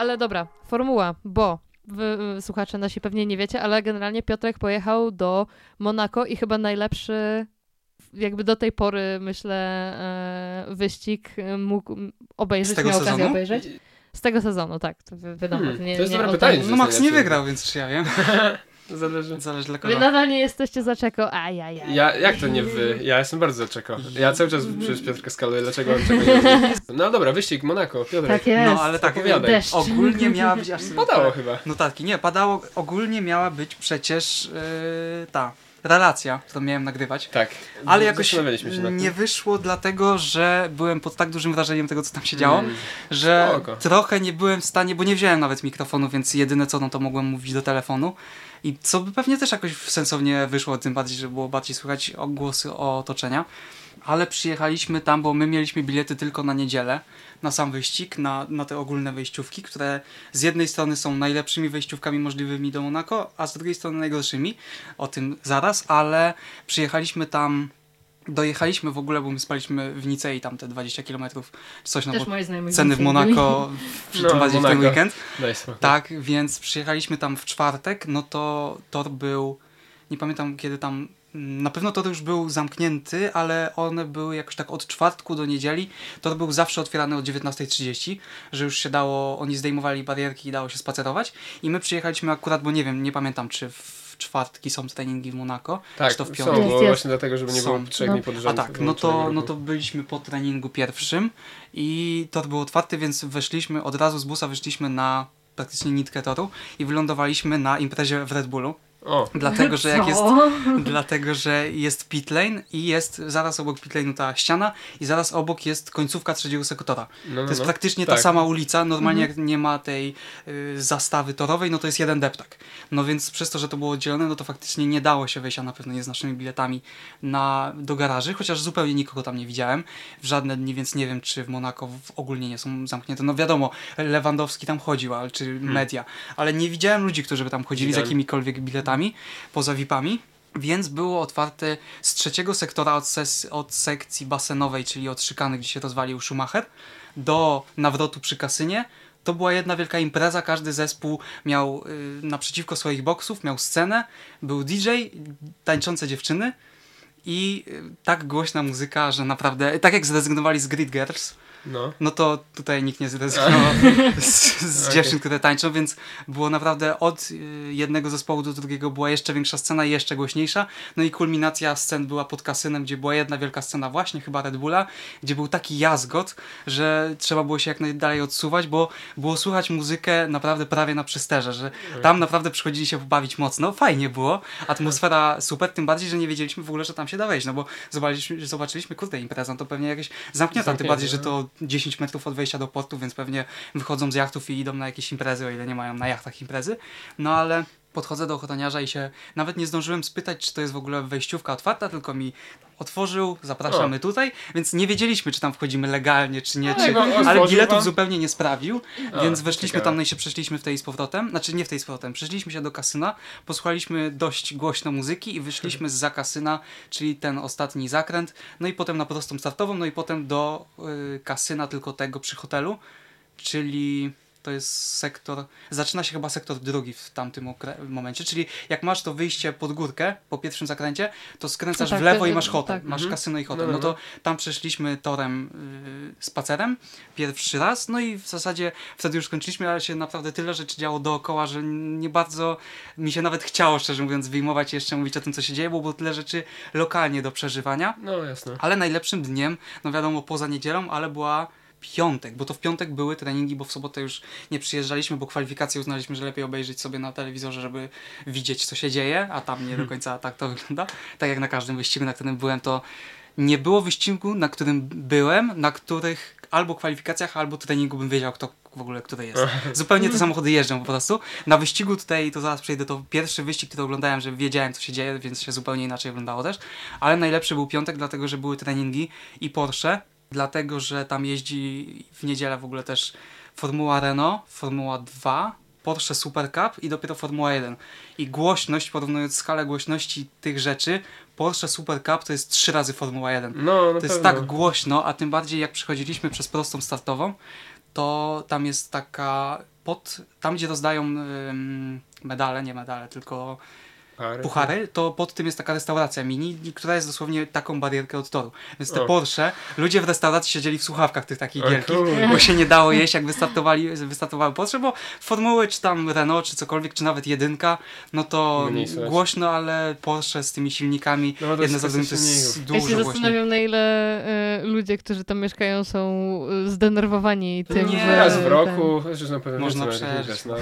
ale dobra, formuła, bo wy, słuchacze nasi pewnie nie wiecie, ale generalnie Piotrek pojechał do Monako i chyba najlepszy jakby do tej pory, myślę, e, wyścig mógł obejrzeć, miał okazję sezonu? obejrzeć. Z tego sezonu, tak, to wi- wiadomo. Hmm, nie, to jest nie dobre pytanie, No Max nie wygrał, więc czy ja wiem. Zależy. Zależy dla Wy kogo. nadal nie jesteście za czeko, ajajaj. Ja, jak to nie wy? Ja jestem bardzo czeko. Ja cały czas przez Piotrka skaluję, dlaczego on czego nie robi. No dobra, wyścig Monako, Piotrek. Tak jest. No ale tak, Opowiadaj. Deszcz. ogólnie miała być... Aż sobie Padało chyba. Notatki. Nie, padało, ogólnie miała być przecież yy, ta relacja, którą miałem nagrywać. Tak. Ale jakoś nie wyszło dlatego, że byłem pod tak dużym wrażeniem tego, co tam się działo, Mm. że Spoko. trochę nie byłem w stanie, bo nie wziąłem nawet mikrofonu, więc jedyne co, no to mogłem mówić do telefonu. I co by pewnie też jakoś sensownie wyszło, tym bardziej, że było bardziej słychać odgłosy otoczenia. Ale przyjechaliśmy tam, bo my mieliśmy bilety tylko na niedzielę, na sam wyścig, na, na te ogólne wejściówki, które z jednej strony są najlepszymi wejściówkami możliwymi do Monako, a z drugiej strony najgorszymi. O tym zaraz, ale przyjechaliśmy tam, dojechaliśmy w ogóle, bo my spaliśmy w Nicei tam te 20 km, czy coś, no moi znajomi ceny w. Monako, przy No, tym bardziej w ten weekend. Tak, więc przyjechaliśmy tam w czwartek, no to tor był, nie pamiętam kiedy tam, mm, na pewno tor już był zamknięty, ale one były jakoś tak od czwartku do niedzieli, tor był zawsze otwierany o 19.30, że już się dało, oni zdejmowali barierki i dało się spacerować. I my przyjechaliśmy akurat, bo nie wiem, nie pamiętam czy w czwartki są treningi w Monako, Tak, czy to w piątek. Jest. właśnie dlatego, żeby nie było Są. trzech No. dni pod A rząd. tak, no to, no to byliśmy po treningu pierwszym i tor był otwarty, więc weszliśmy, od razu z busa wyszliśmy na praktycznie nitkę toru i wylądowaliśmy na imprezie w Red Bullu. O, Dlatego, że jak Co? jest, dlatego, że jest pit lane i jest zaraz obok pit lane'u ta ściana i zaraz obok jest końcówka trzeciego sektora. no, no, To jest no. praktycznie Tak. ta sama ulica. Normalnie Mhm. jak nie ma tej y, zastawy torowej, no to jest jeden deptak. No więc przez to, że to było oddzielone, no to faktycznie nie dało się wejść, a na pewno nie z naszymi biletami na, do garaży, chociaż zupełnie nikogo tam nie widziałem w żadne dni, więc nie wiem, czy w Monako w, ogólnie nie są zamknięte. No wiadomo, Lewandowski tam chodził, ale, czy media, ale nie widziałem ludzi, którzy by tam chodzili Widziałem. z jakimikolwiek biletami, poza VIP-ami. Więc było otwarte z trzeciego sektora od, ses- od sekcji basenowej, czyli od szykany, gdzie się rozwalił Schumacher, do nawrotu przy kasynie. To była jedna wielka impreza, każdy zespół miał y, naprzeciwko swoich boksów, miał scenę, był DJ, tańczące dziewczyny i y, tak głośna muzyka, że naprawdę, tak jak zrezygnowali z Grid Girls, No. no to tutaj nikt nie zrezygnował z, z Okej. dziewczyn, które tańczą, więc było naprawdę od y, jednego zespołu do drugiego była jeszcze większa scena i jeszcze głośniejsza. No i kulminacja scen była pod kasynem, gdzie była jedna wielka scena właśnie, chyba Red Bulla, gdzie był taki jazgot, że trzeba było się jak najdalej odsuwać, bo było słychać muzykę naprawdę prawie na przysterze, że tam naprawdę przychodzili się pobawić mocno. Fajnie było, atmosfera super, tym bardziej, że nie wiedzieliśmy w ogóle, że tam się da wejść, no bo zobaczyliśmy, zobaczyliśmy kurde, impreza to pewnie jakieś zamknięta, tym bardziej, że to 10 metrów od wejścia do portu, więc pewnie wychodzą z jachtów i idą na jakieś imprezy, o ile nie mają na jachtach imprezy. No ale podchodzę do ochroniarza i się nawet nie zdążyłem spytać, czy to jest w ogóle wejściówka otwarta, tylko mi otworzył, zapraszamy tutaj, więc nie wiedzieliśmy, czy tam wchodzimy legalnie, czy nie, No, czy, ale biletów wam? zupełnie nie sprawdził, A, więc weszliśmy ciekawe. tam, no i się przeszliśmy w tej z powrotem, znaczy nie w tej z powrotem, przeszliśmy się do kasyna, posłuchaliśmy dość głośno muzyki i wyszliśmy z kasyna, czyli ten ostatni zakręt, no i potem na prostą startową, no i potem do y, kasyna tylko tego przy hotelu, czyli to jest sektor, zaczyna się chyba sektor drugi w tamtym okre- momencie, czyli jak masz to wyjście pod górkę po pierwszym zakręcie, to skręcasz No tak, w lewo i masz hotel, tak. masz Mhm. kasyno i hotel, No, no, no, to tam przeszliśmy torem y, spacerem pierwszy raz, no i w zasadzie wtedy już skończyliśmy, ale się naprawdę tyle rzeczy działo dookoła, że nie bardzo mi się nawet chciało, szczerze mówiąc, wyjmować i jeszcze mówić o tym, co się dzieje, bo było tyle rzeczy lokalnie do przeżywania. No jasne. Ale najlepszym dniem, no wiadomo, poza niedzielą, ale była piątek, bo to w piątek były treningi, bo w sobotę już nie przyjeżdżaliśmy, bo kwalifikacje uznaliśmy, że lepiej obejrzeć sobie na telewizorze, żeby widzieć, co się dzieje, a tam nie do końca tak to wygląda. Tak jak na każdym wyścigu, na którym byłem, to nie było wyścigu, na którym byłem, na których albo kwalifikacjach, albo treningu bym wiedział, kto w ogóle który jest. Zupełnie te samochody jeżdżą po prostu. Na wyścigu tutaj, to zaraz przejdę, to pierwszy wyścig, który oglądałem, że wiedziałem, co się dzieje, więc się zupełnie inaczej oglądało też. Ale najlepszy był piątek, dlatego, że były treningi i Porsche, dlatego, że tam jeździ w niedzielę w ogóle też Formuła Renault, Formuła 2, Porsche Super Cup i dopiero Formuła 1. I głośność, porównując skalę głośności tych rzeczy, Porsche Super Cup to jest trzy razy Formuła 1. No, To jest pewno. tak głośno, a tym bardziej jak przechodziliśmy przez prostą startową, to tam jest taka pod, tam gdzie rozdają ym, medale, nie medale, tylko Pary. puchary, to pod tym jest taka restauracja mini, która jest dosłownie taką barierkę od toru. Więc te O. Porsche, ludzie w restauracji siedzieli w słuchawkach tych takich O wielkich, kurde. bo się nie dało jeść, jak wystartowali, wystartowały Porsche, bo formuły, czy tam Renault, czy cokolwiek, czy nawet jedynka, no to głośno, ale Porsche z tymi silnikami, No, to jedne jest z to jest silników. Ja się dużo zastanawiam, na ile y, ludzie, którzy tam mieszkają, są y, zdenerwowani tym, Nie. że... Raz w ten- roku, pewno Można przeżyć. no,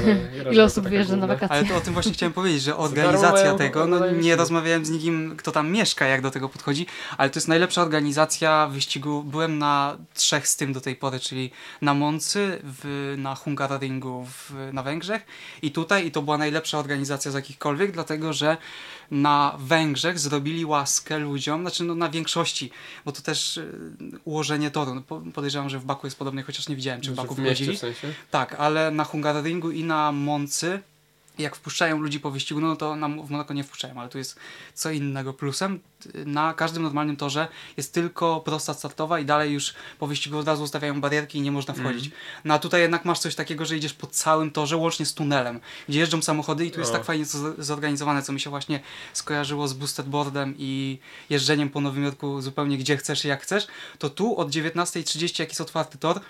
Ile osób taka wyjeżdża na wakacje? Ale to o tym właśnie chciałem powiedzieć, że darmo organizacja mają- tego, no nie rozmawiałem z nikim, kto tam mieszka, jak do tego podchodzi, ale to jest najlepsza organizacja wyścigu. Byłem na trzech z tym do tej pory, czyli na Moncy, w, na Hungaroringu w, na Węgrzech i tutaj i to była najlepsza organizacja z jakichkolwiek, dlatego że na Węgrzech zrobili łaskę ludziom, znaczy no na większości, bo to też y, ułożenie toru. No, po- podejrzewam, że w Baku jest podobnie, chociaż nie widziałem, czy w Znaczy Baku w mieście w sensie? Tak, ale na Hungaroringu i na Moncy, jak wpuszczają ludzi po wyścigu, no to na, w Monako nie wpuszczają, ale tu jest co innego plusem. Na każdym normalnym torze jest tylko prosta startowa i dalej już po wyścigu od razu ustawiają barierki i nie można wchodzić. No a tutaj jednak masz coś takiego, że idziesz po całym torze, łącznie z tunelem, gdzie jeżdżą samochody i tu jest O. tak fajnie zorganizowane, co mi się właśnie skojarzyło z boosted-boardem i jeżdżeniem po Nowym Jorku zupełnie gdzie chcesz i jak chcesz, to tu od 19.30 jak jest otwarty tor,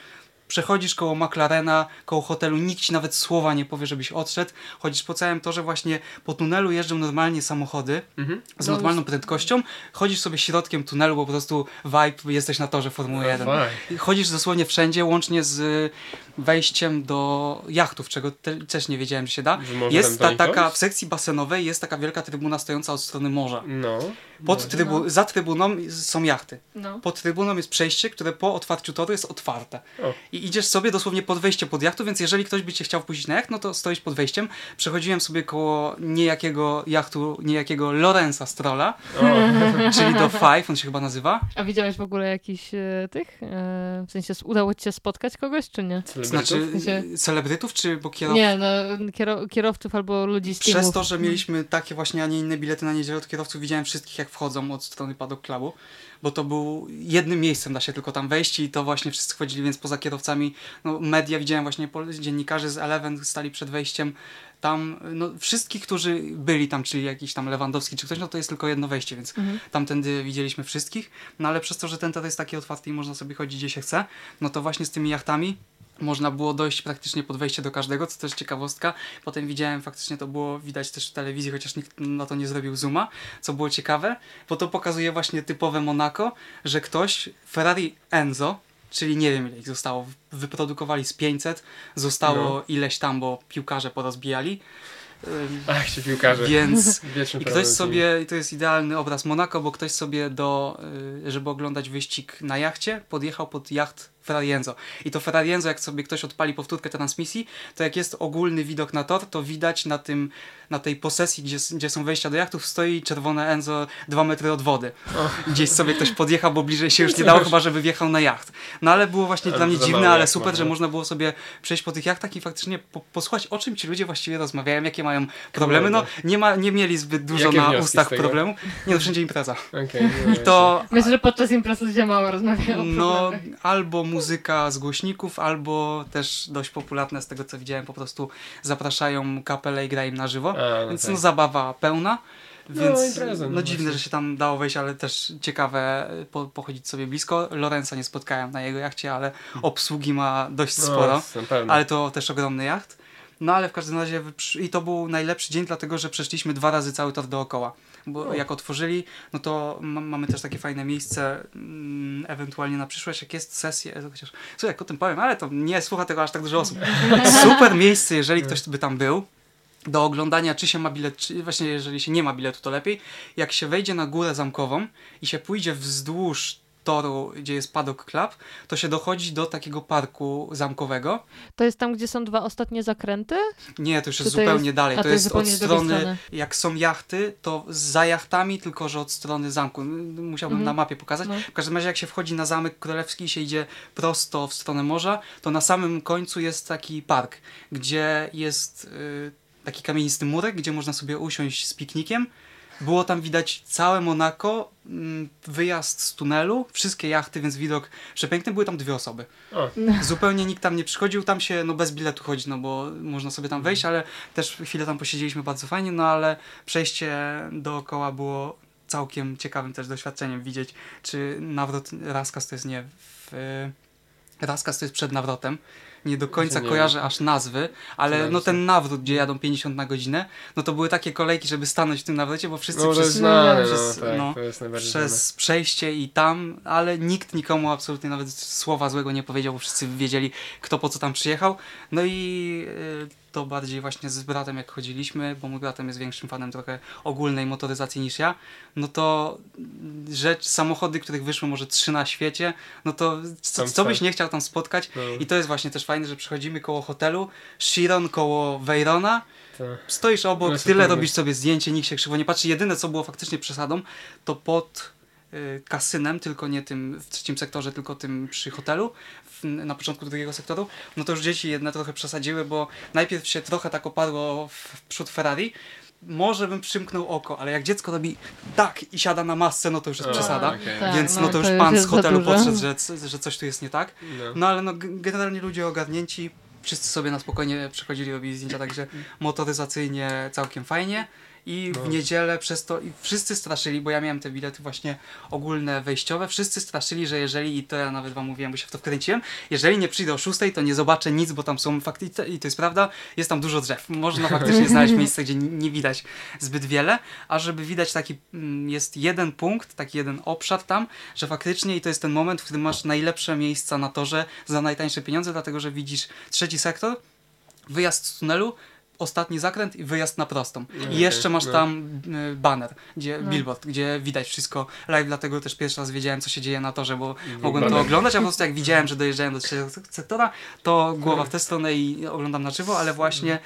przechodzisz koło McLarena, koło hotelu, nikt ci nawet słowa nie powie, żebyś odszedł. Chodzisz po całym torze, właśnie po tunelu jeżdżą normalnie samochody Mhm. z No normalną prędkością. Chodzisz sobie środkiem tunelu, bo po prostu vibe, jesteś na torze Formuły 1. Fajnie. I Chodzisz dosłownie wszędzie, łącznie z wejściem do jachtów, czego te, też nie wiedziałem, że się da. Że Jest ta, taka, w sekcji basenowej jest taka wielka trybuna stojąca od strony morza. No. Pod trybu, za trybuną są jachty. No. Pod trybuną jest przejście, które po otwarciu toru jest otwarte. O. I idziesz sobie dosłownie pod wejście pod jachtu, więc jeżeli ktoś by cię chciał wpuścić na jacht, no to stoisz pod wejściem. Przechodziłem sobie koło niejakiego jachtu, niejakiego Lorenza Strolla, O. czyli do Five, on się chyba nazywa. A widziałeś w ogóle jakiś e, tych? E, w sensie udało ci się spotkać kogoś, czy nie? Znaczy sensie- celebrytów, czy bo kierowców? Nie, no kiero- kierowców albo ludzi z Przez to, że mieliśmy takie właśnie, a nie inne bilety na niedzielę, to kierowców widziałem wszystkich, jak wchodzą od strony Paddock Clubu, bo to był jednym miejscem, da się tylko tam wejść i to właśnie wszyscy wchodzili, więc poza kierowcami, no media widziałem właśnie, dziennikarze z Eleven stali przed wejściem, tam, no wszystkich, którzy byli tam, czyli jakiś tam Lewandowski czy ktoś, no to jest tylko jedno wejście, więc Mhm. tamtędy widzieliśmy wszystkich, no ale przez to, że ten tor jest taki otwarty i można sobie chodzić gdzie się chce, no to właśnie z tymi jachtami można było dojść praktycznie pod wejście do każdego, co też ciekawostka. Potem widziałem, faktycznie to było widać też w telewizji, chociaż nikt na to nie zrobił zooma, co było ciekawe, bo to pokazuje właśnie typowe Monaco, że ktoś, Ferrari Enzo, czyli nie wiem ile ich zostało, wyprodukowali z 500, zostało No. ileś tam, bo piłkarze porozbijali. Ach, ci piłkarze. Więc Wieczny i ktoś sobie, i to jest idealny obraz Monako, bo ktoś sobie do, y, żeby oglądać wyścig na jachcie, podjechał pod jacht Ferrari Enzo. I to Ferrari Enzo, jak sobie ktoś odpali powtórkę transmisji, to jak jest ogólny widok na tor, to widać na tym, na tej posesji, gdzie, gdzie są wejścia do jachtów, stoi czerwone Enzo dwa metry od wody. Gdzieś sobie ktoś podjechał, bo bliżej się już nie dało, chyba żeby wjechał na jacht. No ale było właśnie Ale dla mnie dziwne, ale super, że można było sobie przejść po tych jachtach i faktycznie po, posłuchać, o czym ci ludzie właściwie rozmawiają, jakie mają problemy. No nie, ma, nie mieli zbyt dużo Jakie na ustach problemu. Nie, no wszędzie impreza. No I to Myślę, że podczas imprezy ludzie mało rozmawiają o no, albo muzyka z głośników, albo też dość popularne z tego co widziałem, po prostu zapraszają kapelę i gra im na żywo. A, no Więc tak. no zabawa pełna. No, Więc impreza, no no dziwne, że się tam dało wejść, ale też ciekawe y, po, pochodzić sobie blisko. Lorenza nie spotkałem na jego jachcie, ale obsługi ma dość No, sporo. Ale to też ogromny jacht. No ale w każdym razie i to był najlepszy dzień, dlatego że przeszliśmy dwa razy cały tor dookoła. Bo O. jak otworzyli, no to ma- mamy też takie fajne miejsce, mm, ewentualnie na przyszłość, jak jest sesja, e, chociaż co jak o tym powiem, ale to nie słucha tego aż tak dużo osób. Super miejsce, jeżeli ktoś by tam był. Do oglądania, czy się ma bilet, czy właśnie jeżeli się nie ma biletu, to lepiej. Jak się wejdzie na górę zamkową i się pójdzie wzdłuż toru, gdzie jest Paddock Club, to się dochodzi do takiego parku zamkowego. To jest tam, gdzie są dwa ostatnie zakręty? Nie, to już jest to zupełnie jest- dalej. To, to jest jest od strony, strony. jak są jachty, to za jachtami, tylko że od strony zamku. Musiałbym Mhm. na mapie pokazać. No. W każdym razie, jak się wchodzi na Zamek Królewski i się idzie prosto w stronę morza, to na samym końcu jest taki park, gdzie jest y, taki kamienisty murek, gdzie można sobie usiąść z piknikiem. Było tam widać całe Monako, mm, wyjazd z tunelu, wszystkie jachty, więc widok przepiękny. Były tam dwie osoby. O. Zupełnie nikt tam nie przychodził, tam się no bez biletu chodzi, no bo można sobie tam wejść, ale też chwilę tam posiedzieliśmy bardzo fajnie, no ale przejście dookoła było całkiem ciekawym też doświadczeniem widzieć, czy nawrot Raskas to jest nie w... Raskas to jest przed nawrotem. Nie do końca Nie. kojarzę aż nazwy, ale no ten nawrót, gdzie jadą 50 na godzinę, no to były takie kolejki, żeby stanąć w tym nawrocie, bo wszyscy No to jest przez, znane, przez- no, tak, no, to jest najbardziej przez przejście i tam, ale nikt nikomu absolutnie nawet słowa złego nie powiedział, bo wszyscy wiedzieli, kto po co tam przyjechał. No i y, to bardziej właśnie z bratem, jak chodziliśmy, bo mój bratem jest większym fanem trochę ogólnej motoryzacji niż ja, no to rzecz, samochody, których wyszło może trzy na świecie, no to co, co byś tak. nie chciał tam spotkać. No, I to jest właśnie też fajne, że przychodzimy koło hotelu, Chiron koło Veyrona, to, Stoisz obok, No, tyle robisz sobie zdjęcie, nikt się krzywo nie patrzy. Jedyne, co było faktycznie przesadą, to pod kasynem, tylko nie tym w trzecim sektorze, tylko tym przy hotelu, w, na początku drugiego sektoru, no to już dzieci jedne trochę przesadziły, bo najpierw się trochę tak oparło w, w przód Ferrari, może bym przymknął oko, ale jak dziecko robi tak i siada na masce, no to już jest przesada. okej. Tak, Więc no, no, to już pan z hotelu podszedł, że, że coś tu jest nie tak. no. No ale no, generalnie ludzie ogarnięci, wszyscy sobie na spokojnie przychodzili, robili zdjęcia, także motoryzacyjnie całkiem fajnie. I No. w niedzielę przez to i wszyscy straszyli, bo ja miałem te bilety właśnie ogólne, wejściowe, wszyscy straszyli, że jeżeli, i to ja nawet wam mówiłem, bo się w to wkręciłem, jeżeli nie przyjdę o 6, to nie zobaczę nic, bo tam są fakty, i to- jest prawda, jest tam dużo drzew. Można faktycznie znaleźć miejsce, gdzie nie widać zbyt wiele, a żeby widać taki, mm, jest jeden punkt, taki jeden obszar tam, że faktycznie i to jest ten moment, w którym masz najlepsze miejsca na torze za najtańsze pieniądze, dlatego że widzisz trzeci sektor, wyjazd z tunelu, ostatni zakręt i wyjazd na prostą. I jeszcze masz no. tam y, banner, gdzie, No. billboard, gdzie widać wszystko live, dlatego też pierwszy raz wiedziałem, co się dzieje na torze, bo mogłem to oglądać, a po prostu jak widziałem, że dojeżdżają do trzeciego sek- sektora, to głowa w tę stronę i oglądam na żywo, ale właśnie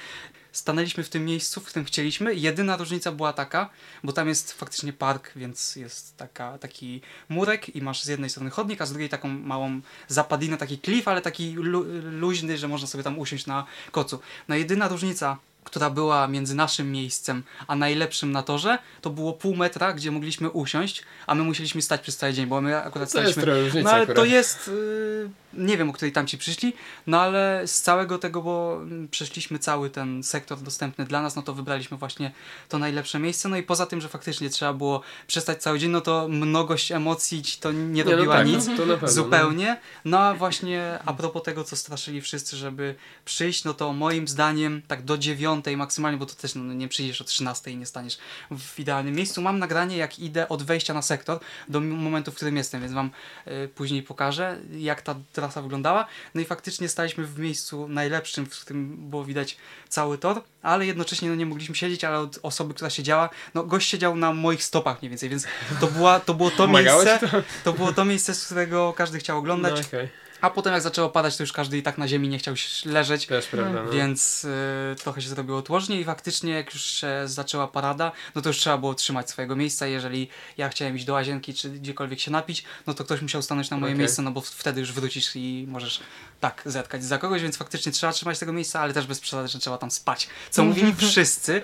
stanęliśmy w tym miejscu, w którym chcieliśmy. Jedyna różnica była taka, bo tam jest faktycznie park, więc jest taka, taki murek i masz z jednej strony chodnik, a z drugiej taką małą zapadlinę, taki klif, ale taki lu luźny, że można sobie tam usiąść na kocu. No jedyna różnica która była między naszym miejscem a najlepszym na torze, to było pół metra, gdzie mogliśmy usiąść, a my musieliśmy stać przez cały dzień, bo my akurat To jest staliśmy trochę różnica no ale akurat. to jest, y, nie wiem o której tam ci przyszli, no ale z całego tego, bo mm, przeszliśmy cały ten sektor dostępny dla nas, no to wybraliśmy właśnie to najlepsze miejsce, no i poza tym, że faktycznie trzeba było przestać cały dzień, no to mnogość emocji ci to nie Nie, no robiła tak, nic. To na pewno, Zupełnie. No a właśnie a propos tego, co straszyli wszyscy, żeby przyjść, no to moim zdaniem tak do dziewiątej maksymalnie, bo to też no, nie przyjdziesz o 13 i nie staniesz w idealnym miejscu. Mam nagranie, jak idę od wejścia na sektor do momentu, w którym jestem, więc wam y, później pokażę, jak ta trasa wyglądała. No i faktycznie staliśmy w miejscu najlepszym, w którym było widać cały tor, ale jednocześnie no, nie mogliśmy siedzieć, ale od osoby, która siedziała, no gość siedział na moich stopach mniej więcej, więc to, była, to było to miejsce, to? to było to miejsce, z którego każdy chciał No, oglądać, okej. A potem jak zaczęło padać, to już każdy i tak na ziemi nie chciał się leżeć, Też prawda, no. więc y, trochę się zrobiło tłożnie i faktycznie jak już się zaczęła parada, no to już trzeba było trzymać swojego miejsca. Jeżeli ja chciałem iść do łazienki czy gdziekolwiek się napić, no to ktoś musiał stanąć na moje Okej. miejsce, no bo wtedy już wrócisz i możesz tak zetkać za kogoś, więc faktycznie trzeba trzymać tego miejsca, ale też bez przesady, że trzeba tam spać. Co mówili wszyscy,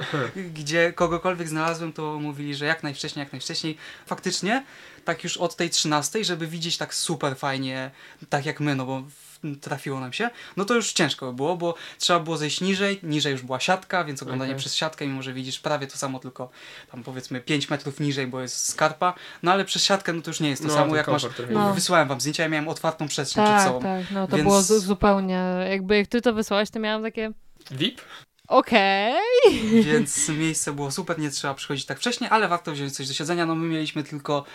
gdzie kogokolwiek znalazłem, to mówili, że jak najwcześniej, jak najwcześniej. Faktycznie, tak już od tej 13, żeby widzieć tak super fajnie, tak jak my, no bo trafiło nam się, no to już ciężko by było, bo trzeba było zejść niżej, niżej już była siatka, więc oglądanie Okej. przez siatkę, mimo że widzisz prawie to samo, tylko tam powiedzmy 5 metrów niżej, bo jest skarpa, no ale przez siatkę no to już nie jest to No, samo, to jak masz, No. wysłałem wam zdjęcia, ja miałem otwartą przestrzeń przed Tak, sobą. tak, no to Więc- było zu- zupełnie, jakby jak ty to wysłałeś, to miałam takie, VIP? Okej, Więc miejsce było super, nie trzeba przychodzić tak wcześnie, ale warto wziąć coś do siedzenia. No my mieliśmy tylko,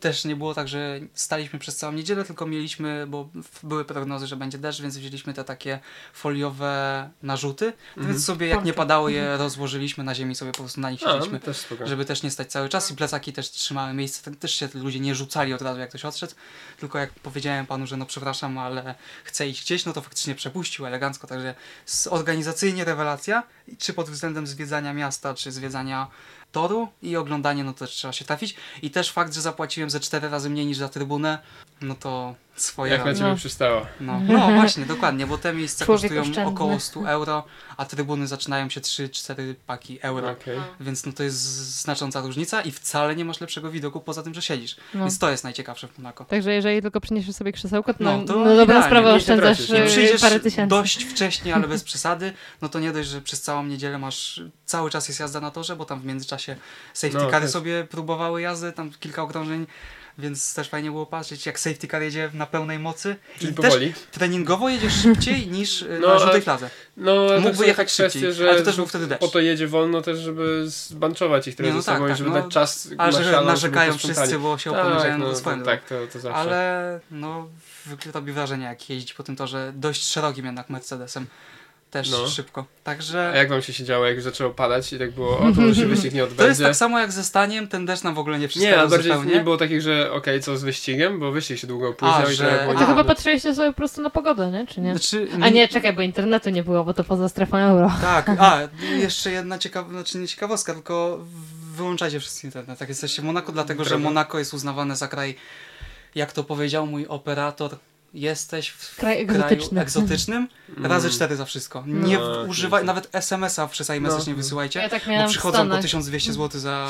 też nie było tak, że staliśmy przez całą niedzielę, tylko mieliśmy, bo były prognozy, że będzie deszcz, więc wzięliśmy te takie foliowe narzuty, Mhm. więc sobie jak nie padało je rozłożyliśmy na ziemi, sobie po prostu na nich A, no, siedzieliśmy. też spoko. Żeby też nie stać cały czas i plecaki też trzymały miejsce, Te- też się ludzie nie rzucali od razu jak ktoś odszedł, tylko jak powiedziałem panu, że no przepraszam, ale chcę iść gdzieś, no to faktycznie przepuścił elegancko, także organizacyjnie rewelacja, i czy pod względem zwiedzania miasta, czy zwiedzania toru i oglądanie, no to też trzeba się trafić. I też fakt, że zapłaciłem ze cztery razy mniej niż za trybunę, no to swoje Jak na rady. ciebie No. przystało. No, no właśnie, dokładnie, bo te miejsca Człowiek kosztują oszczędny. około 100 euro, a trybuny zaczynają się 3-4 paki euro. Okej. Więc no to jest znacząca różnica i wcale nie masz lepszego widoku poza tym, że siedzisz. No. Więc to jest najciekawsze w Monako. Także jeżeli tylko przyniesiesz sobie krzesełko, to, No, no, to no dobra idealnie, sprawa oszczędzasz I nie? e, przyjdziesz parę tysięcy. dość wcześnie, ale bez przesady, no to nie dość, że przez całą niedzielę masz, cały czas jest jazda na torze, bo tam w międzyczasie safety No, cary sobie próbowały jazdy, tam kilka okrążeń, więc też fajnie było patrzeć, jak safety car jedzie na pełnej mocy. Czyli I też powoli. treningowo jedziesz szybciej niż y, No, na żółtej fladze. No, Mógłby tak jechać kwestie, szybciej, że ale to też był wtedy deszcz. Po to jedzie wolno też, żeby zbanczować ich trochę Nie, no ze tak, sobą i tak, żeby no, dać czas Ale na że szalon, narzekają wszyscy, bo się Tak, oponiżają no, no, drogą. tak, to, to zawsze. Ale no, robi wrażenie, jak jeździć po tym torze dość szerokim jednak Mercedesem. Też No. szybko. A Także jak wam się siedziało, jak już zaczęło padać i tak było, o, to się wyścig nie odbędzie? to jest tak samo jak ze staniem, ten deszcz nam w ogóle nie Nie, przeszkadzał ale bardziej zupełnie. nie było takich, że okej, co z wyścigiem, bo wyścig się długo opóźniał i że- A to A, chyba patrzyliście sobie po prostu na pogodę, nie? Czy nie? Znaczy, A nie, czekaj, bo internetu nie było, bo to poza strefą euro. Tak, a jeszcze jedna ciekawa, znaczy nie ciekawostka, tylko wyłączajcie wszyscy internet, jak jesteście w Monako, dlatego że Prawda. Monako jest uznawane za kraj, jak to powiedział mój operator, jesteś w Kraj kraju egzotyczny. egzotycznym, razy cztery za wszystko. Nie No, używaj, nawet SMS-a przez iMessage No. nie wysyłajcie, Ja tak bo przychodzą po Stanach. 1200 zł za,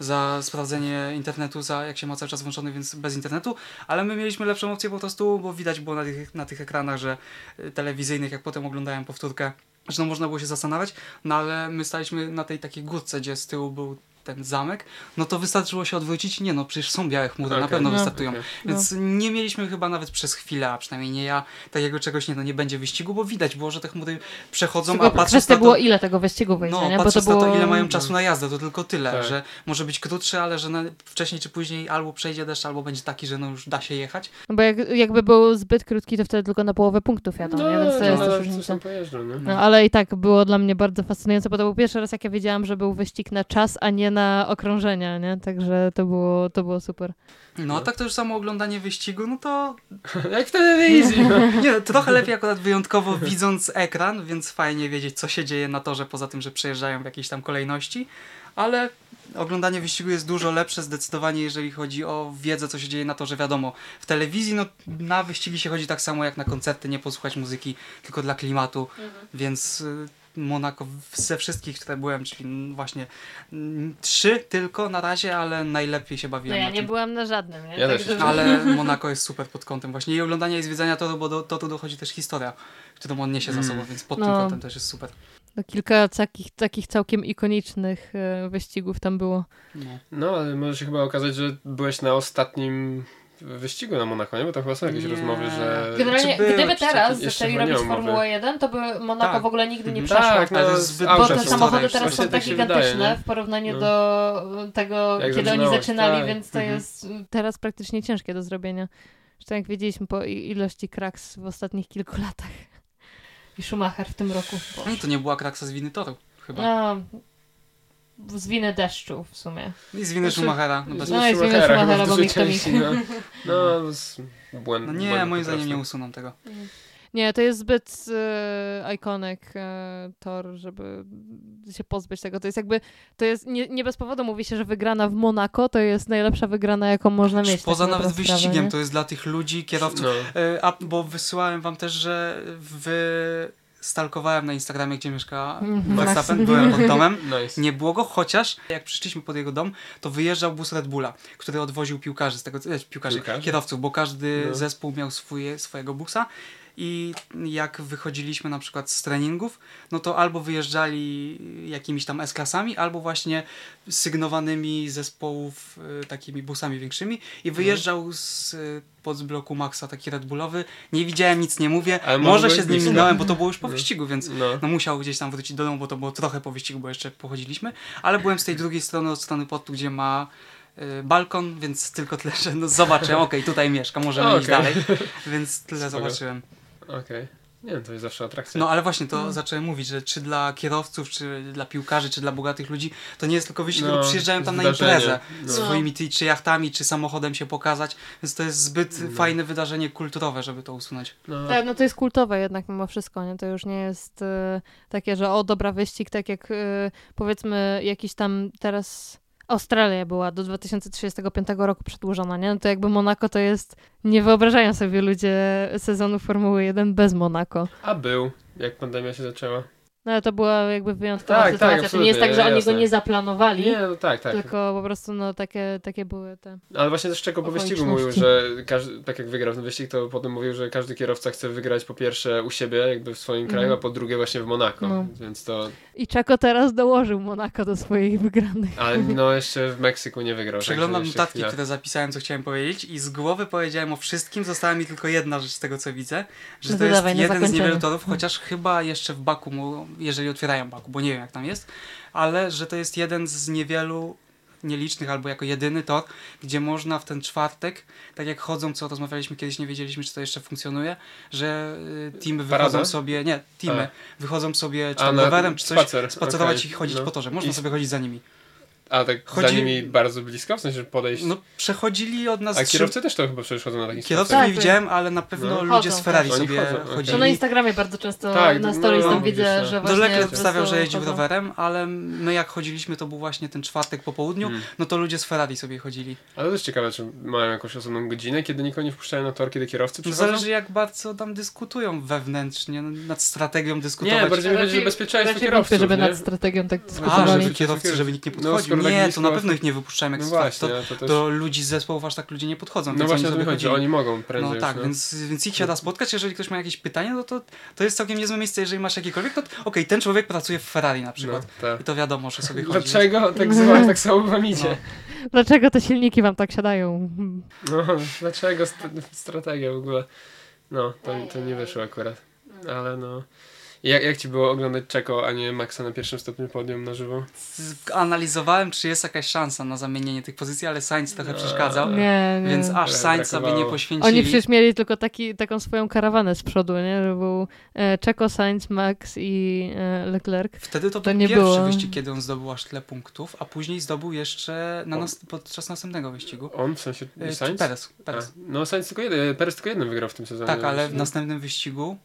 za sprawdzenie internetu, za jak się ma cały czas włączony, więc bez internetu, ale my mieliśmy lepszą opcję po prostu, bo widać było na tych, na tych ekranach, że y, telewizyjnych, jak potem oglądałem powtórkę, że no można było się zastanawiać, no ale my staliśmy na tej takiej górce, gdzie z tyłu był ten zamek, no to wystarczyło się odwrócić, nie no, przecież są białe chmury, na Okej. pewno No. wystartują. Okej. Więc nie mieliśmy chyba nawet przez chwilę, a przynajmniej nie ja, takiego czegoś, nie no, nie będzie wyścigu, bo widać było, że te chmury przechodzą, a Tylko patrząc kwestia na to, było ile tego wyścigu wyjdzie, no, nie? Bo to patrząc było... na to, ile mają czasu na jazdę, to tylko tyle, Tak. że może być krótszy, ale że na, wcześniej czy później albo przejdzie deszcz, albo będzie taki, że no już da się jechać. No bo jak, jakby był zbyt krótki, to wtedy tylko na połowę punktów jadą, No, nie? Więc to to jest nadal różnica. pojeżdżą, nie? No, ale i tak było dla mnie bardzo fascynujące, bo to był pierwszy raz, jak ja wiedziałam, że był wyścig na czas, a nie na okrążenia, nie? Także to było, to było super. No a tak to już samo oglądanie wyścigu, no to Jak w telewizji! no. nie, trochę lepiej akurat wyjątkowo widząc ekran, więc fajnie wiedzieć, co się dzieje na torze, poza tym, że przejeżdżają w jakiejś tam kolejności, ale oglądanie wyścigu jest dużo lepsze zdecydowanie, jeżeli chodzi o wiedzę, co się dzieje na torze. Wiadomo, w telewizji no, na wyścigi się chodzi tak samo jak na koncerty, nie posłuchać muzyki, tylko dla klimatu, więc y, Monako ze wszystkich, które byłem, czyli właśnie trzy tylko na razie, ale najlepiej się No bawiłem ja na nie tym. byłam na żadnym, nie? Ja też Także- nie. Ale Monako jest super pod kątem właśnie i oglądania i zwiedzania toru, bo do, to tu dochodzi też historia, którą on niesie za Mm. sobą, więc pod No. tym kątem też jest super. No, kilka takich, takich całkiem ikonicznych e, wyścigów tam było. No. No, ale może się chyba okazać, że byłeś na ostatnim wyścigu na Monako, nie? Bo tam chyba są jakieś Nie. rozmowy, że... Generalnie, były gdyby teraz zaczęli robić. Formułę 1, to by Monako Tak. w ogóle nigdy nie Mhm. przeszło. Tak, no, to Bo te samochody teraz są tak tak wydaje, gigantyczne w porównaniu No. do tego, Jak kiedy oni zaczynali, tak. więc to Mhm. jest teraz praktycznie ciężkie do zrobienia. Zresztą jak wiedzieliśmy po ilości kraks w ostatnich kilku latach. I Schumacher w tym roku. No, to nie była kraksa z winy toru, chyba. No, z winy deszczu w sumie. I z winy Znaczy- Schumachera. No, bez... No i z winy Schumachera w bo mi to mi- części, No, no z błęd, no nie, błęd moim zdaniem nie usuną tego. Nie, to jest zbyt e, iconic e, tor, żeby się pozbyć tego. To jest jakby, to jest, nie, nie bez powodu mówi się, że wygrana w Monako to jest najlepsza wygrana, jaką można mieć. Poza tak na nawet sprawę, wyścigiem, nie? to jest dla tych ludzi, kierowców. No. E, A, bo wysyłałem wam też, że wy stalkowałem na Instagramie, gdzie mieszka Mhm. Verstappen, byłem pod domem. Nice. Nie było go, chociaż jak przyszliśmy pod jego dom, to wyjeżdżał bus Red Bulla, który odwoził piłkarzy z tego, e, piłkarzy, Piłkarzy? kierowców, bo każdy No. zespół miał swoje, swojego busa i jak wychodziliśmy na przykład z treningów, no to albo wyjeżdżali jakimiś tam S-klasami, albo właśnie sygnowanymi zespołów y, takimi busami większymi i No. wyjeżdżał z y, pod bloku Maxa taki Red Bullowy. Nie widziałem, nic nie mówię. Ale Może się z nim minąłem, bo to było już po No. wyścigu, więc No. no musiał gdzieś tam wrócić do domu, bo to było trochę po wyścigu, bo jeszcze pochodziliśmy, ale byłem z tej drugiej strony, od strony portu, gdzie ma y, balkon, więc tylko tyle, że no zobaczyłem, okej, tutaj mieszka, możemy iść Okej. dalej, więc tyle Spoko. zobaczyłem. Okej. Nie wiem, to jest zawsze atrakcja. No ale właśnie to No. zacząłem mówić, że czy dla kierowców, czy dla piłkarzy, czy dla bogatych ludzi, to nie jest tylko wyścig, No, przyjeżdżają tam na imprezę No. swoimi ty, czy jachtami, czy samochodem się pokazać, więc to jest zbyt No. fajne wydarzenie kulturowe, żeby to usunąć. No, Tak, no to jest kultowe jednak mimo wszystko, nie? To już nie jest e, takie, że o, dobra, wyścig, tak jak e, powiedzmy jakiś tam teraz Australia była do 2035 roku przedłużona, nie? No to jakby Monako to jest, nie wyobrażają sobie ludzie sezonu Formuły 1 bez Monako. A był, jak pandemia się zaczęła. No ale to była jakby wyjątkowa Tak, tak, sytuacja. to nie jest tak, że oni jasne. go nie zaplanowali, Nie, no tak, tak. tylko po prostu no takie, takie były te... Ale właśnie też Czeko po wyścigu mówił, że każdy, tak jak wygrał ten wyścig, to potem mówił, że każdy kierowca chce wygrać po pierwsze u siebie, jakby w swoim kraju, Mhm. a po drugie właśnie w Monako. No. Więc to. I Czeko teraz dołożył Monako do swoich wygranych. Ale no jeszcze w Meksyku nie wygrał. Przeglądam notatki, chwila. które zapisałem, co chciałem powiedzieć i z głowy powiedziałem o wszystkim, została mi tylko jedna rzecz z tego, co widzę, że No to to jest dawaj, na jeden z niewielu torów, chociaż chyba jeszcze w Baku, mo- jeżeli otwierają Baku, bo nie wiem jak tam jest, ale że to jest jeden z niewielu nielicznych albo jako jedyny tor, gdzie można w ten czwartek, tak jak chodzą, co rozmawialiśmy kiedyś, nie wiedzieliśmy, czy to jeszcze funkcjonuje, że y, teamy wychodzą Parada? sobie, nie, teamy, wychodzą sobie czy A, tam rowerem, czy coś, spacer, spacerować okej, i chodzić no. po torze. Można I- sobie chodzić za nimi. A tak za Chodzi- nimi bardzo blisko, w sensie podejść. No przechodzili od nas a trzy- kierowcy też to chyba przecież chodzą na taki Kierowców spacer. Tak, nie widziałem, ale na pewno No. ludzie Chodzą, z Ferrari tak. Sobie chodzą, chodzili. No na Instagramie bardzo często Tak, na no, stories tam no, widzę, widzisz, że no. właśnie Dolekle wstawiał, że jeździł chodzą. rowerem, ale my jak chodziliśmy, to był właśnie ten czwartek po południu, Mm. no to ludzie z Ferrari sobie chodzili. Ale to jest ciekawe, czy mają jakąś osobną godzinę, kiedy nikogo nie wpuszczają na tor, kiedy kierowcy No przychodzą? zależy jak bardzo tam dyskutują wewnętrznie, no, nad strategią dyskutować. Nie, bardziej mi chodzi o bezpieczeństwo kierowców, żeby nad strategią tak A, dyskutowali. żeby kierowcy, żeby nikt nie No, podchodził. Tak nie, to na pewno ich nie wypuszczałem jak No z właśnie, to, to też... do ludzi z zespołów aż tak ludzie nie podchodzą. No właśnie o oni to chodzi, oni mogą prędzej No już, tak, no. Więc, więc ich się da spotkać. Jeżeli ktoś ma jakieś pytanie, no to to jest całkiem niezłe miejsce, jeżeli masz jakiekolwiek, to okej, ten człowiek pracuje w Ferrari na przykład. No, tak. I to wiadomo, że sobie chodzi. Dlaczego tak zwać, tak samo wam idzie? Dlaczego te silniki wam tak siadają? No, dlaczego st strategia w ogóle? No, to, to nie wyszło akurat. Ale no... Jak, jak ci było oglądać Czeko, a nie Maxa na pierwszym stopniu podium na żywo? Analizowałem, czy jest jakaś szansa na zamienienie tych pozycji, ale Sainz trochę No. przeszkadzał. Nie, nie. Więc aż Sainz sobie nie poświęcili. Oni przecież mieli tylko taki, taką swoją karawanę z przodu, nie? Że był e, Checo, Sainz, Max i e, Leclerc. Wtedy to, To był nie pierwszy było. wyścig, kiedy on zdobył aż tyle punktów, a później zdobył jeszcze na nas, podczas następnego wyścigu. On, w sensie E, Sainz? Perez. A, Perez. no Sainz tylko jeden, Perez tylko jeden wygrał w tym sezonie. Tak, ale w następnym wyścigu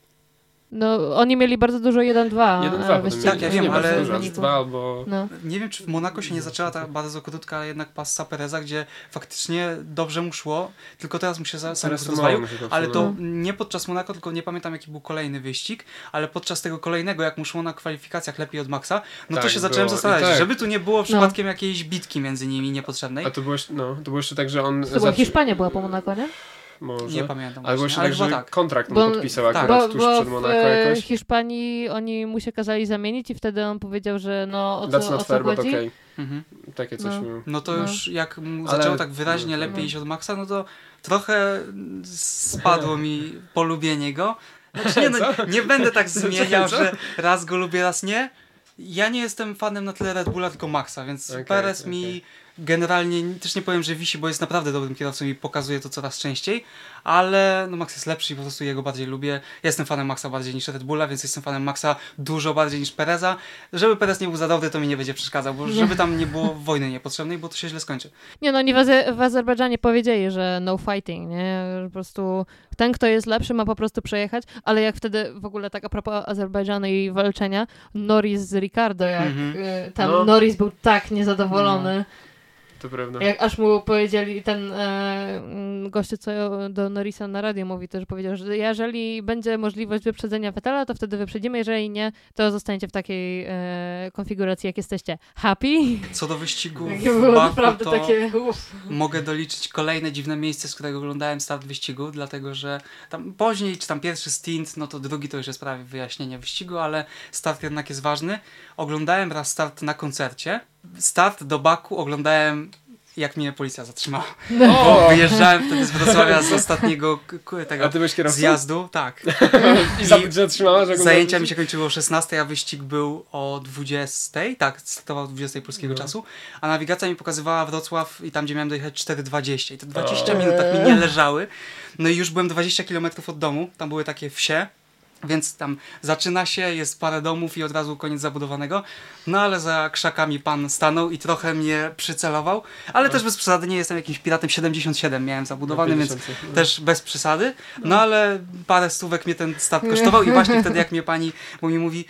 No, oni mieli bardzo dużo 1-2 Jeden, e. Tak, ja wiem, nie ale- dużo, albo... No. Nie wiem, czy w Monako się nie zaczęła ta bardzo krótka, ale jednak passa Pereza, gdzie faktycznie dobrze mu szło, tylko teraz mu się za- to rozwalił. Ale to nie podczas Monako, tylko nie pamiętam jaki był kolejny wyścig, ale podczas tego kolejnego, jak mu szło na kwalifikacjach lepiej od Maxa, no to Tak, się zacząłem było. Zastanawiać, tak. żeby tu nie było przypadkiem jakiejś bitki między nimi niepotrzebnej. A to było, jeszcze- no, to było jeszcze tak, że on... To była zaczy- Hiszpania była po Monako, nie? Nie Może. pamiętam Ale było właśnie, jeszcze ale tak, że tak. kontrakt Bo- on podpisał tak. akurat Bo, tuż bo przed w Monako e, jakoś. Hiszpanii oni mu się kazali zamienić i wtedy on powiedział, że no o That's co, o not co fair, but chodzi. okay. Mhm. Takie coś No. miał. No to No. już jak mu Ale- zaczęło tak wyraźnie no. lepiej No. iść od Maxa, no to trochę spadło mi polubienie go. Znaczy nie, no, nie będę tak zmieniał, Co? że raz go lubię, raz nie. Ja nie jestem fanem na tyle Red Bulla, tylko Maxa, więc Okej, Perez okej. mi generalnie, też nie powiem, że wisi, bo jest naprawdę dobrym kierowcą i pokazuje to coraz częściej, ale no Max jest lepszy i po prostu jego bardziej lubię. Ja jestem fanem Maxa bardziej niż Red Bulla, więc jestem fanem Maxa dużo bardziej niż Pereza. Żeby Perez nie był za dobry, to mi nie będzie przeszkadzał, bo żeby tam nie było wojny niepotrzebnej, bo to się źle skończy. Nie no, oni w, Aze- w Azerbejdżanie powiedzieli, że no fighting, nie? Że po prostu ten, kto jest lepszy, ma po prostu przejechać, ale jak wtedy w ogóle tak a propos Azerbejdżanu i walczenia, Norris z Ricardo, jak Mhm. y, tam No. Norris był tak niezadowolony, To prawda. jak aż mu powiedzieli, ten e, mm, gościu, co do Norrisa na radio mówi, też powiedział, że jeżeli będzie możliwość wyprzedzenia Vettela, to wtedy wyprzedzimy, jeżeli nie, to zostaniecie w takiej e, konfiguracji, jak jesteście. Happy? Co do wyścigu w było Baku, naprawdę to takie... Uff. mogę doliczyć kolejne dziwne miejsce, z którego oglądałem start wyścigu, dlatego że tam później, czy tam pierwszy stint, no to drugi to już jest prawie wyjaśnienie wyścigu, ale start jednak jest ważny. Oglądałem raz start na koncercie. Start do Baku oglądałem jak mnie policja zatrzymała. Bo O! wyjeżdżałem wtedy z Wrocławia z ostatniego tego ty byłeś kierowcą? zjazdu. Tak. I za- zatrzymała, że Zajęcia mi się kończyły o 16, a wyścig był o 20. Tak, startował o 20 polskiego No. czasu. A nawigacja mi pokazywała Wrocław i tam, gdzie miałem dojechać 4,20. I te 20 O. minut tak mi nie leżały. No i już byłem 20 km od domu. Tam były takie wsie. Więc tam zaczyna się, jest parę domów i od razu koniec zabudowanego. No ale za krzakami pan stanął i trochę mnie przycelował. Ale też bez przesady, nie jestem jakimś piratem 77 miałem zabudowany, więc 50, no. też bez przesady. No ale parę stówek mnie ten start kosztował i właśnie wtedy jak mnie pani, bo mi mówi,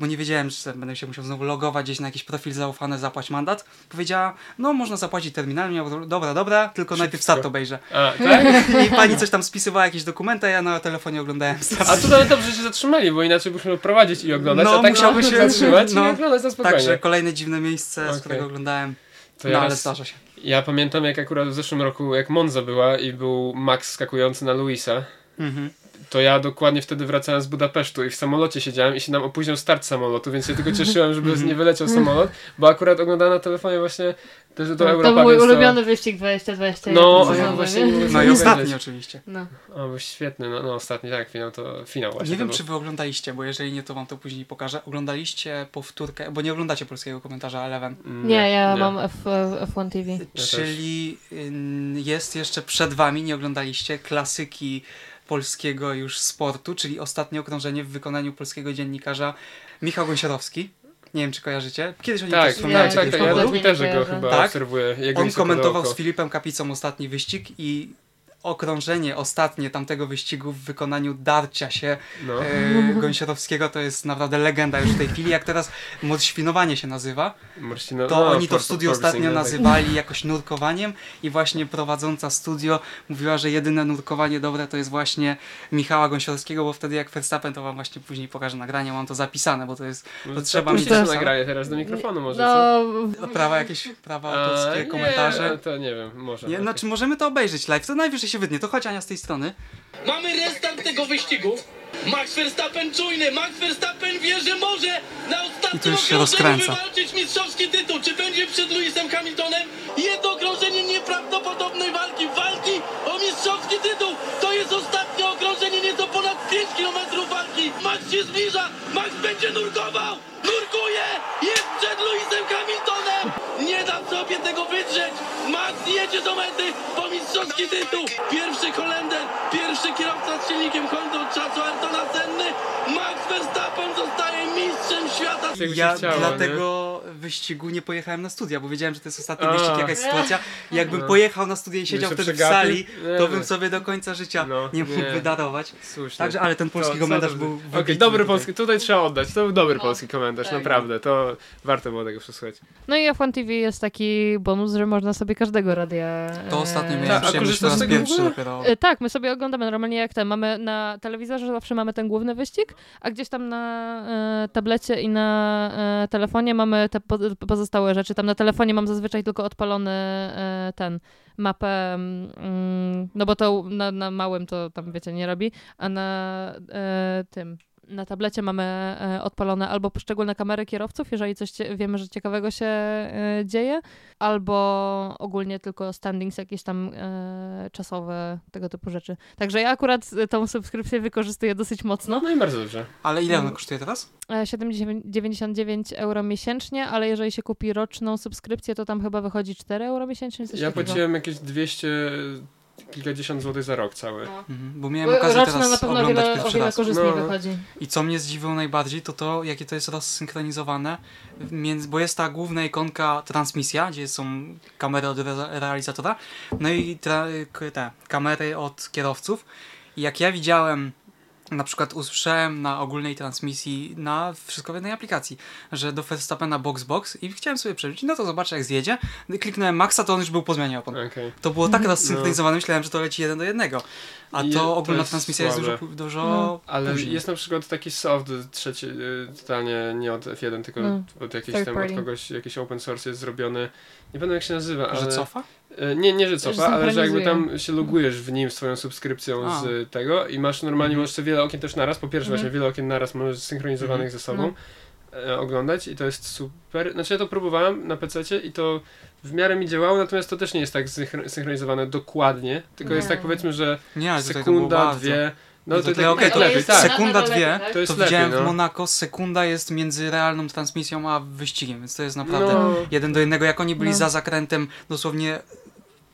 bo nie wiedziałem, że będę się musiał znowu logować gdzieś na jakiś profil zaufany, zapłać mandat. Powiedziała, no można zapłacić terminalnie, ja mówię, dobra, dobra, tylko najpierw start obejrzę. A, tak? I pani coś tam spisywała, jakieś dokumenty, a ja na telefonie oglądałem start. A tutaj dobrze, się zatrzymali, bo inaczej byśmy prowadzić i oglądać, No, a tak się- zatrzymać no. i oglądać na spokojnie. Także kolejne dziwne miejsce, z Okej. którego oglądałem. To no ja ale zdarza się. Ja pamiętam jak akurat w zeszłym roku, jak Monza była i był Max skakujący na Luisa, Mhm. To ja dokładnie wtedy wracałem z Budapesztu i w samolocie siedziałem i się nam opóźnił start samolotu, więc się tylko cieszyłem, żeby Mhm. nie wyleciał samolot, bo akurat oglądałem na telefonie właśnie też do to Europa, był mój ulubiony wyścig 2020. No, ja nie? właśnie nie No i ostatni oczywiście. No. O, był świetny, no, no ostatni, tak, finał to finał właśnie. Nie to wiem, był. czy wy oglądaliście, bo jeżeli nie, to wam to później pokażę. Oglądaliście powtórkę, bo nie oglądacie polskiego komentarza Eleven. Nie, ja mam F, F1 TV. też. Czyli ym, jest jeszcze przed wami, nie oglądaliście, klasyki polskiego już sportu, czyli ostatnie okrążenie w wykonaniu polskiego dziennikarza Michał Gąsiorowski. Nie wiem, czy kojarzycie. Kiedyś o nim Tak, też tak, wspominałem tak, tak, ja na. Twitterze go chyba Tak? obserwuję. Jego On komentował z Filipem Kapicą ostatni wyścig i okrążenie ostatnie tamtego wyścigu w wykonaniu darcia się No. e, Gąsiorowskiego to jest naprawdę legenda już w tej chwili. Jak teraz modświnowanie się nazywa, Marcino, to no, oni to w studiu ostatnio tak. nazywali jakoś nurkowaniem i właśnie prowadząca studio mówiła, że jedyne nurkowanie dobre to jest właśnie Michała Gąsiorowskiego, bo wtedy jak Verstappen to wam właśnie później pokażę nagranie, mam to zapisane, bo to jest No, to trzeba to mieć to nagraje teraz do mikrofonu może, co? No, prawa jakieś prawa autorskie, komentarze. to nie wiem, może. Nie, okej. znaczy możemy to obejrzeć live, to najwyżej się wydnie, to chodź Ania z tej strony. Mamy restart tego wyścigu. Max Verstappen czujny. Max Verstappen wie, że może na ostatnim okrążeniu wywalczyć mistrzowski tytuł. Czy będzie przed Lewisem Hamiltonem? Jedno okrążenie nieprawdopodobnej walki. Walki o mistrzowski tytuł. To jest ostatnie okrążenie, nieco ponad 5 km walki. Max się zbliża. Max będzie nurkował. Nurkuje. Jest przed Lewisem Hamiltonem. Nie da sobie tego wydrzeć. Max jedzie do mety po mistrzowski tytuł. Pierwszy Holender, pierwszy kierowca z silnikiem Honda od czasu Artona Senny. Max Verstappen zostaje mistrzem się Ja chciało, dlatego wyścigu nie pojechałem na studia, bo wiedziałem, że to jest ostatni A. wyścig, jakaś sytuacja. I jakbym No. pojechał na studia i siedział wtedy w przegapił? sali, Nie to bym sobie do końca życia No, nie mógł nie. wydarować. Słusznie. Także, ale ten polski To- komentarz był Okej, wybitny dobry tutaj. polski, tutaj trzeba oddać. To był dobry No, polski komentarz, tak. naprawdę. To warto było tego przesłuchać. no i F1 TV jest taki bonus, że można sobie każdego radia... To ostatnio e, miałem Tak, przyjemność po raz w pierwszy dopiero. E, Tak, my sobie oglądamy normalnie jak ten. Mamy na telewizorze zawsze mamy ten główny wyścig, a gdzieś tam na e, tablecie i na e, telefonie mamy te po, pozostałe rzeczy. Tam na telefonie mam zazwyczaj tylko odpalony e, ten mapę, mm, no bo to na, na małym to tam wiecie nie robi, a na e, tym. Na tablecie mamy e, odpalone albo poszczególne kamery kierowców, jeżeli coś wiemy, że ciekawego się e, dzieje, albo ogólnie tylko standings jakieś tam e, czasowe, tego typu rzeczy. Także ja akurat tą subskrypcję wykorzystuję dosyć mocno. No i bardzo dobrze. Ale ile Mm. ona kosztuje teraz? E, 7,99 euro miesięcznie, ale jeżeli się kupi roczną subskrypcję, to tam chyba wychodzi 4 euro miesięcznie. Coś Ja płaciłem jakieś 200, kilkadziesiąt złotych za rok cały. No. Mhm, Bo miałem okazję Roczna na teraz pewno oglądać wiele, pierwszy raz. korzystniej No. wychodzi. I co mnie zdziwiło najbardziej, to to, jakie to jest rozsynchronizowane, między, bo jest ta główna ikonka transmisja, gdzie są kamery od re realizatora, no i te kamery od kierowców. I jak ja widziałem, na przykład usłyszałem na ogólnej transmisji, na wszystko w jednej aplikacji, że do Verstappena box box i chciałem sobie przeżyć, no to zobaczę jak zjedzie. Kliknąłem Maxa, to on już był po zmianie opon. Okej. To było tak rozsynchronizowane, myślałem, że to leci jeden do jednego. A to to ogólna jest transmisja jest słabe. dużo, dużo No. Ale później. jest na przykład taki soft trzeci, y, totalnie nie od F1, tylko No. od jakiejś Third tam, od kogoś, jakiś open source jest zrobiony. Nie pamiętam jak się nazywa, ale... Że cofa? E, Nie, nie, że cofa, ale że jakby tam się logujesz w nim swoją subskrypcją A. z tego i masz normalnie, Mhm. masz sobie wiele okien też naraz, po pierwsze Mhm. właśnie wiele okien naraz możesz synchronizowanych ze sobą e, oglądać i to jest super. Znaczy ja to próbowałem na PC i to w miarę mi działało, natomiast to też nie jest tak synchro- synchronizowane dokładnie, tylko jest Nie. tak powiedzmy, że Nie, sekunda, dwie, No no to to, tyle, tak, okej, tak to lepiej, jest tak. sekunda, dwie, tak? To jest To lepiej, widziałem no. w Monako, sekunda jest między realną transmisją a wyścigiem, więc to jest naprawdę No. jeden do jednego. Jak oni byli No. za zakrętem dosłownie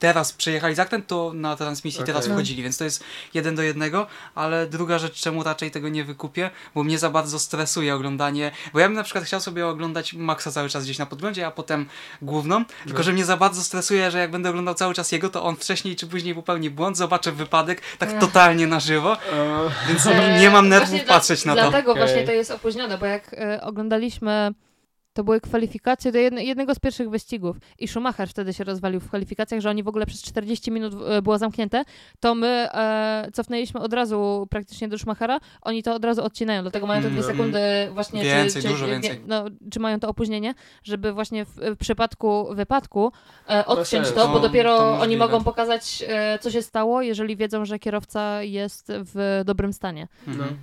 teraz przejechali zakręt, to na transmisji Okej. teraz wchodzili, więc to jest jeden do jednego, ale druga rzecz, czemu raczej tego nie wykupię, bo mnie za bardzo stresuje oglądanie, bo ja bym na przykład chciał sobie oglądać Maxa cały czas gdzieś na podglądzie, a potem główną, tylko No. że mnie za bardzo stresuje, że jak będę oglądał cały czas jego, to on wcześniej czy później popełni błąd, zobaczę wypadek tak Ech. totalnie na żywo, więc E, nie mam nerwów właśnie dla- patrzeć na to. Dlatego Okej. właśnie to jest opóźnione, bo jak e, oglądaliśmy, to były kwalifikacje do jedne, jednego z pierwszych wyścigów i Schumacher wtedy się rozwalił w kwalifikacjach, że oni w ogóle przez 40 minut e, było zamknięte, to my e, cofnęliśmy od razu praktycznie do Schumachera, oni to od razu odcinają, dlatego mają te dwie Mm. sekundy właśnie, Więcej, czy, czy, dużo wie- więcej. No, czy mają to opóźnienie, żeby właśnie w, w przypadku wypadku e, odciąć to, bo dopiero to oni mogą pokazać, e, co się stało, jeżeli wiedzą, że kierowca jest w dobrym stanie. no. Mhm.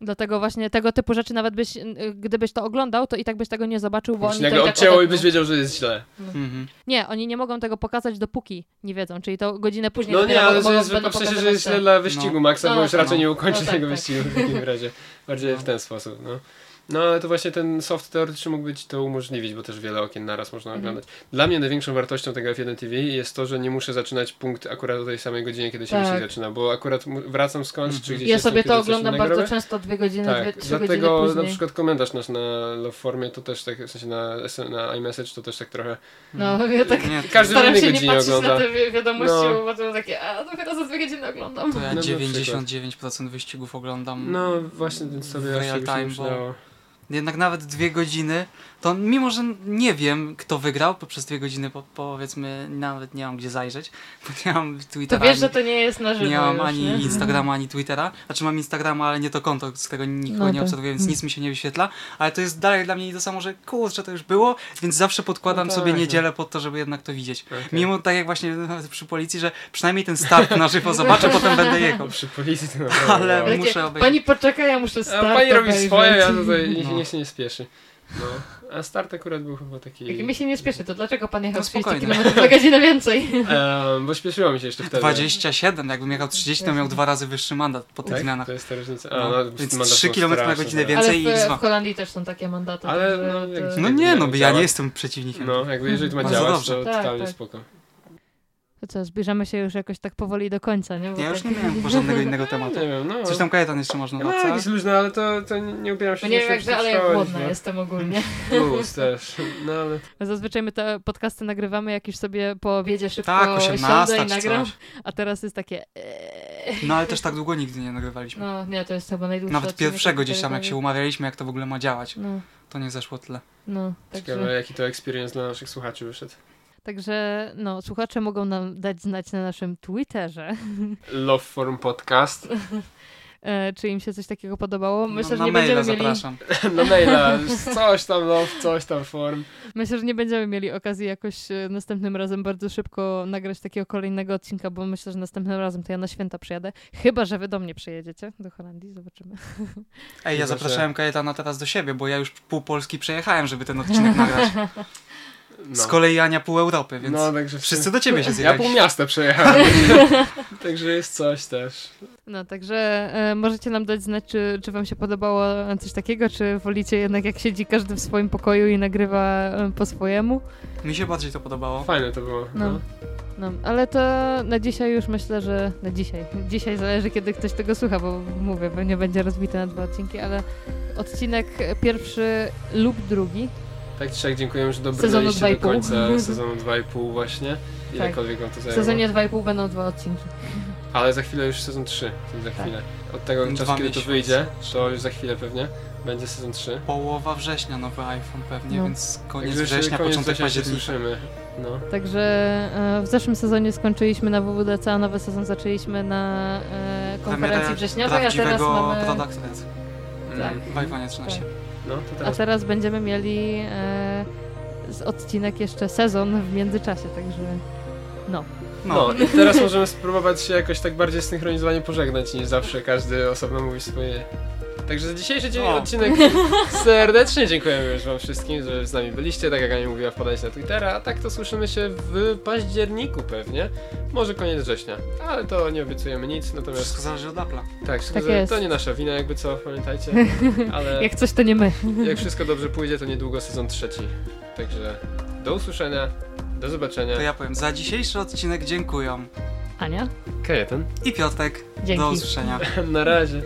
Dlatego właśnie tego typu rzeczy, nawet byś, gdybyś to oglądał, to i tak byś tego nie zobaczył, bo Bo oni to i tak odcięło i byś wiedział, że jest źle. Mhm. Nie, oni nie mogą tego pokazać, dopóki nie wiedzą, czyli to godzinę później No nie, ale że jest, w sensie, że jest źle dla wyścigu No. Maxa, No, bo już tak, raczej no. nie ukończy No, tak, tego tak. wyścigu w takim razie. Bardziej No. w ten sposób, no. No ale to właśnie ten soft teoretycznie mógłby ci to umożliwić, bo też wiele okien naraz można Mhm. oglądać. Dla mnie największą wartością tego F1 TV jest to, że nie muszę zaczynać punkt akurat o tej samej godzinie, kiedy się Tak. wyścig zaczyna, bo akurat wracam skądś, czy gdzieś Ja jestem, sobie to oglądam bardzo robię. często, dwie godziny, dwie, Tak, trzy godziny dlatego na później. przykład komentarz nasz na Love Formie to też tak, w sensie na, na iMessage to też tak trochę... No, ja tak Nie, Każdy staram się nie godzinie patrzeć ogląda. na te wi- wiadomości, No. bo potem takie, a dopiero za dwie godziny oglądam. To ja No, na 99% wyścigów oglądam No właśnie, więc sobie W real time, nie bo-. Jednak nawet dwie godziny, to mimo, że nie wiem, kto wygrał, bo przez dwie godziny po, powiedzmy nawet nie mam gdzie zajrzeć, bo nie mam To Twittera, wiesz, że ani, to nie jest na żywo nie mam już, ani nie? Instagrama, ani Twittera. Znaczy mam Instagrama, ale nie to konto, z tego nikogo No nie to- obserwuję, więc nic mi się nie wyświetla, ale to jest dalej dla mnie to samo, że kurczę, to już było, więc zawsze podkładam No sobie tak, niedzielę pod to, żeby jednak to widzieć. Okej. Mimo tak jak właśnie przy policji, że przynajmniej ten start na żywo zobaczę, potem będę jechał. Przy policji to naprawdę Ale muszę obejrzeć. Pani poczekaj, ja muszę A start pani robi swoje, ja tutaj No. niech się nie spieszy. No. A start akurat był chyba taki... Jak mi się nie spieszy, to dlaczego pan jechał No 30 spokojnie. km na godzinę więcej? Em, bo śpieszyło mi się jeszcze wtedy. 27, jakbym jechał 30, to miał dwa razy wyższy mandat po tych Tak? zmianach. To jest ta różnica. A, No, no, więc mandat 3 był km na godzinę teraz. więcej. Ale w, i X2. w Holandii też są takie mandaty. Ale no, to- No nie, no bo ja nie jestem przeciwnikiem. No, jakby jeżeli to ma działać, dobrze. to Tak, totalnie tak. spoko. To co, zbliżamy się już jakoś tak powoli do końca, nie? Bo Ja już tak... nie miałem żadnego innego tematu. Nie wiem, no. Coś tam kajetan jeszcze można No, dać, jakieś luźne, ale to, to nie ubieram się Bo nie że wiem jak ale ja głodna no. jestem ogólnie. Plus też. No ale Zazwyczaj my te podcasty nagrywamy, jak już sobie po obiedzie szybko Tak, siądę 18 i czy nagram, coś. a teraz jest takie... eee. No ale też tak długo nigdy nie nagrywaliśmy. No nie, to jest chyba najdłuższe Nawet pierwszego gdzieś tam, jak się umawialiśmy, jak to w ogóle ma działać, No, to nie zeszło tyle. no, ciekawe, także, jaki to experience dla naszych słuchaczy wyszedł. Także no, słuchacze mogą nam dać znać na naszym Twitterze, Love Forum Podcast. e, czy im się coś takiego podobało. Myślę, no, że na nie maila będziemy mieli... zapraszam. Na maila, coś tam love, coś tam form. Myślę, że nie będziemy mieli okazji jakoś e, następnym razem bardzo szybko nagrać takiego kolejnego odcinka, bo myślę, że następnym razem to ja na święta przyjadę. Chyba, że wy do mnie przyjedziecie, do Holandii, zobaczymy. Ej, ja zapraszałem kajetana teraz do siebie, bo ja już pół Polski przejechałem, żeby ten odcinek nagrać. No. Z kolei Ania pół Europy, więc no, także wszyscy do ciebie się Ja zjechali. pół miasta przejechałem. także jest coś też. No, także e, możecie nam dać znać, czy, czy wam się podobało coś takiego, czy wolicie jednak jak siedzi każdy w swoim pokoju i nagrywa e, po swojemu. Mi się bardziej to podobało. Fajne to było. No. No. No, ale to na dzisiaj już myślę, że na dzisiaj. Dzisiaj zależy, kiedy ktoś tego słucha, bo mówię, bo nie będzie rozbity na dwa odcinki, ale odcinek pierwszy lub drugi. Tak czy siak dziękujemy, że dobrnęliście do 2,5. końca sezonu 2,5 właśnie. Ilekolwiek wam to W zajęło. sezonie 2,5 będą dwa odcinki. Ale za chwilę już sezon 3, więc za Tak. chwilę. Od tego Dwa czasu, kiedy to wyjdzie, to już za chwilę pewnie będzie sezon 3. Połowa września nowy iPhone pewnie, No. więc koniec już września, koniec początek września się października. słyszymy. No. Także e, w zeszłym sezonie skończyliśmy na WWDC, a nowy sezon zaczęliśmy na e, konferencji Premierę wrześniowej, a teraz mamy... Product Red Tak. w iPhone 13. No, to A teraz teraz będziemy mieli e, z odcinek jeszcze sezon w międzyczasie, także no. No, No i teraz możemy spróbować się jakoś tak bardziej synchronizowanie pożegnać niż zawsze każdy osobno mówi swoje. Także za dzisiejszy dzień O. odcinek serdecznie dziękujemy już wam wszystkim, że z nami byliście, tak jak Ania mówiła, wpadajcie na Twittera, a tak to słyszymy się w październiku pewnie, może koniec września, ale to nie obiecujemy nic, natomiast wszystko zależy od Apple'a. tak, Tak że jest. to nie nasza wina jakby co, pamiętajcie, ale Jak coś to nie my. jak wszystko dobrze pójdzie, to niedługo sezon trzeci, także do usłyszenia, Do zobaczenia. To ja powiem, za dzisiejszy odcinek dziękuję. Ania? Kajetan. I Piotrek, Dzięki. do usłyszenia. Na razie.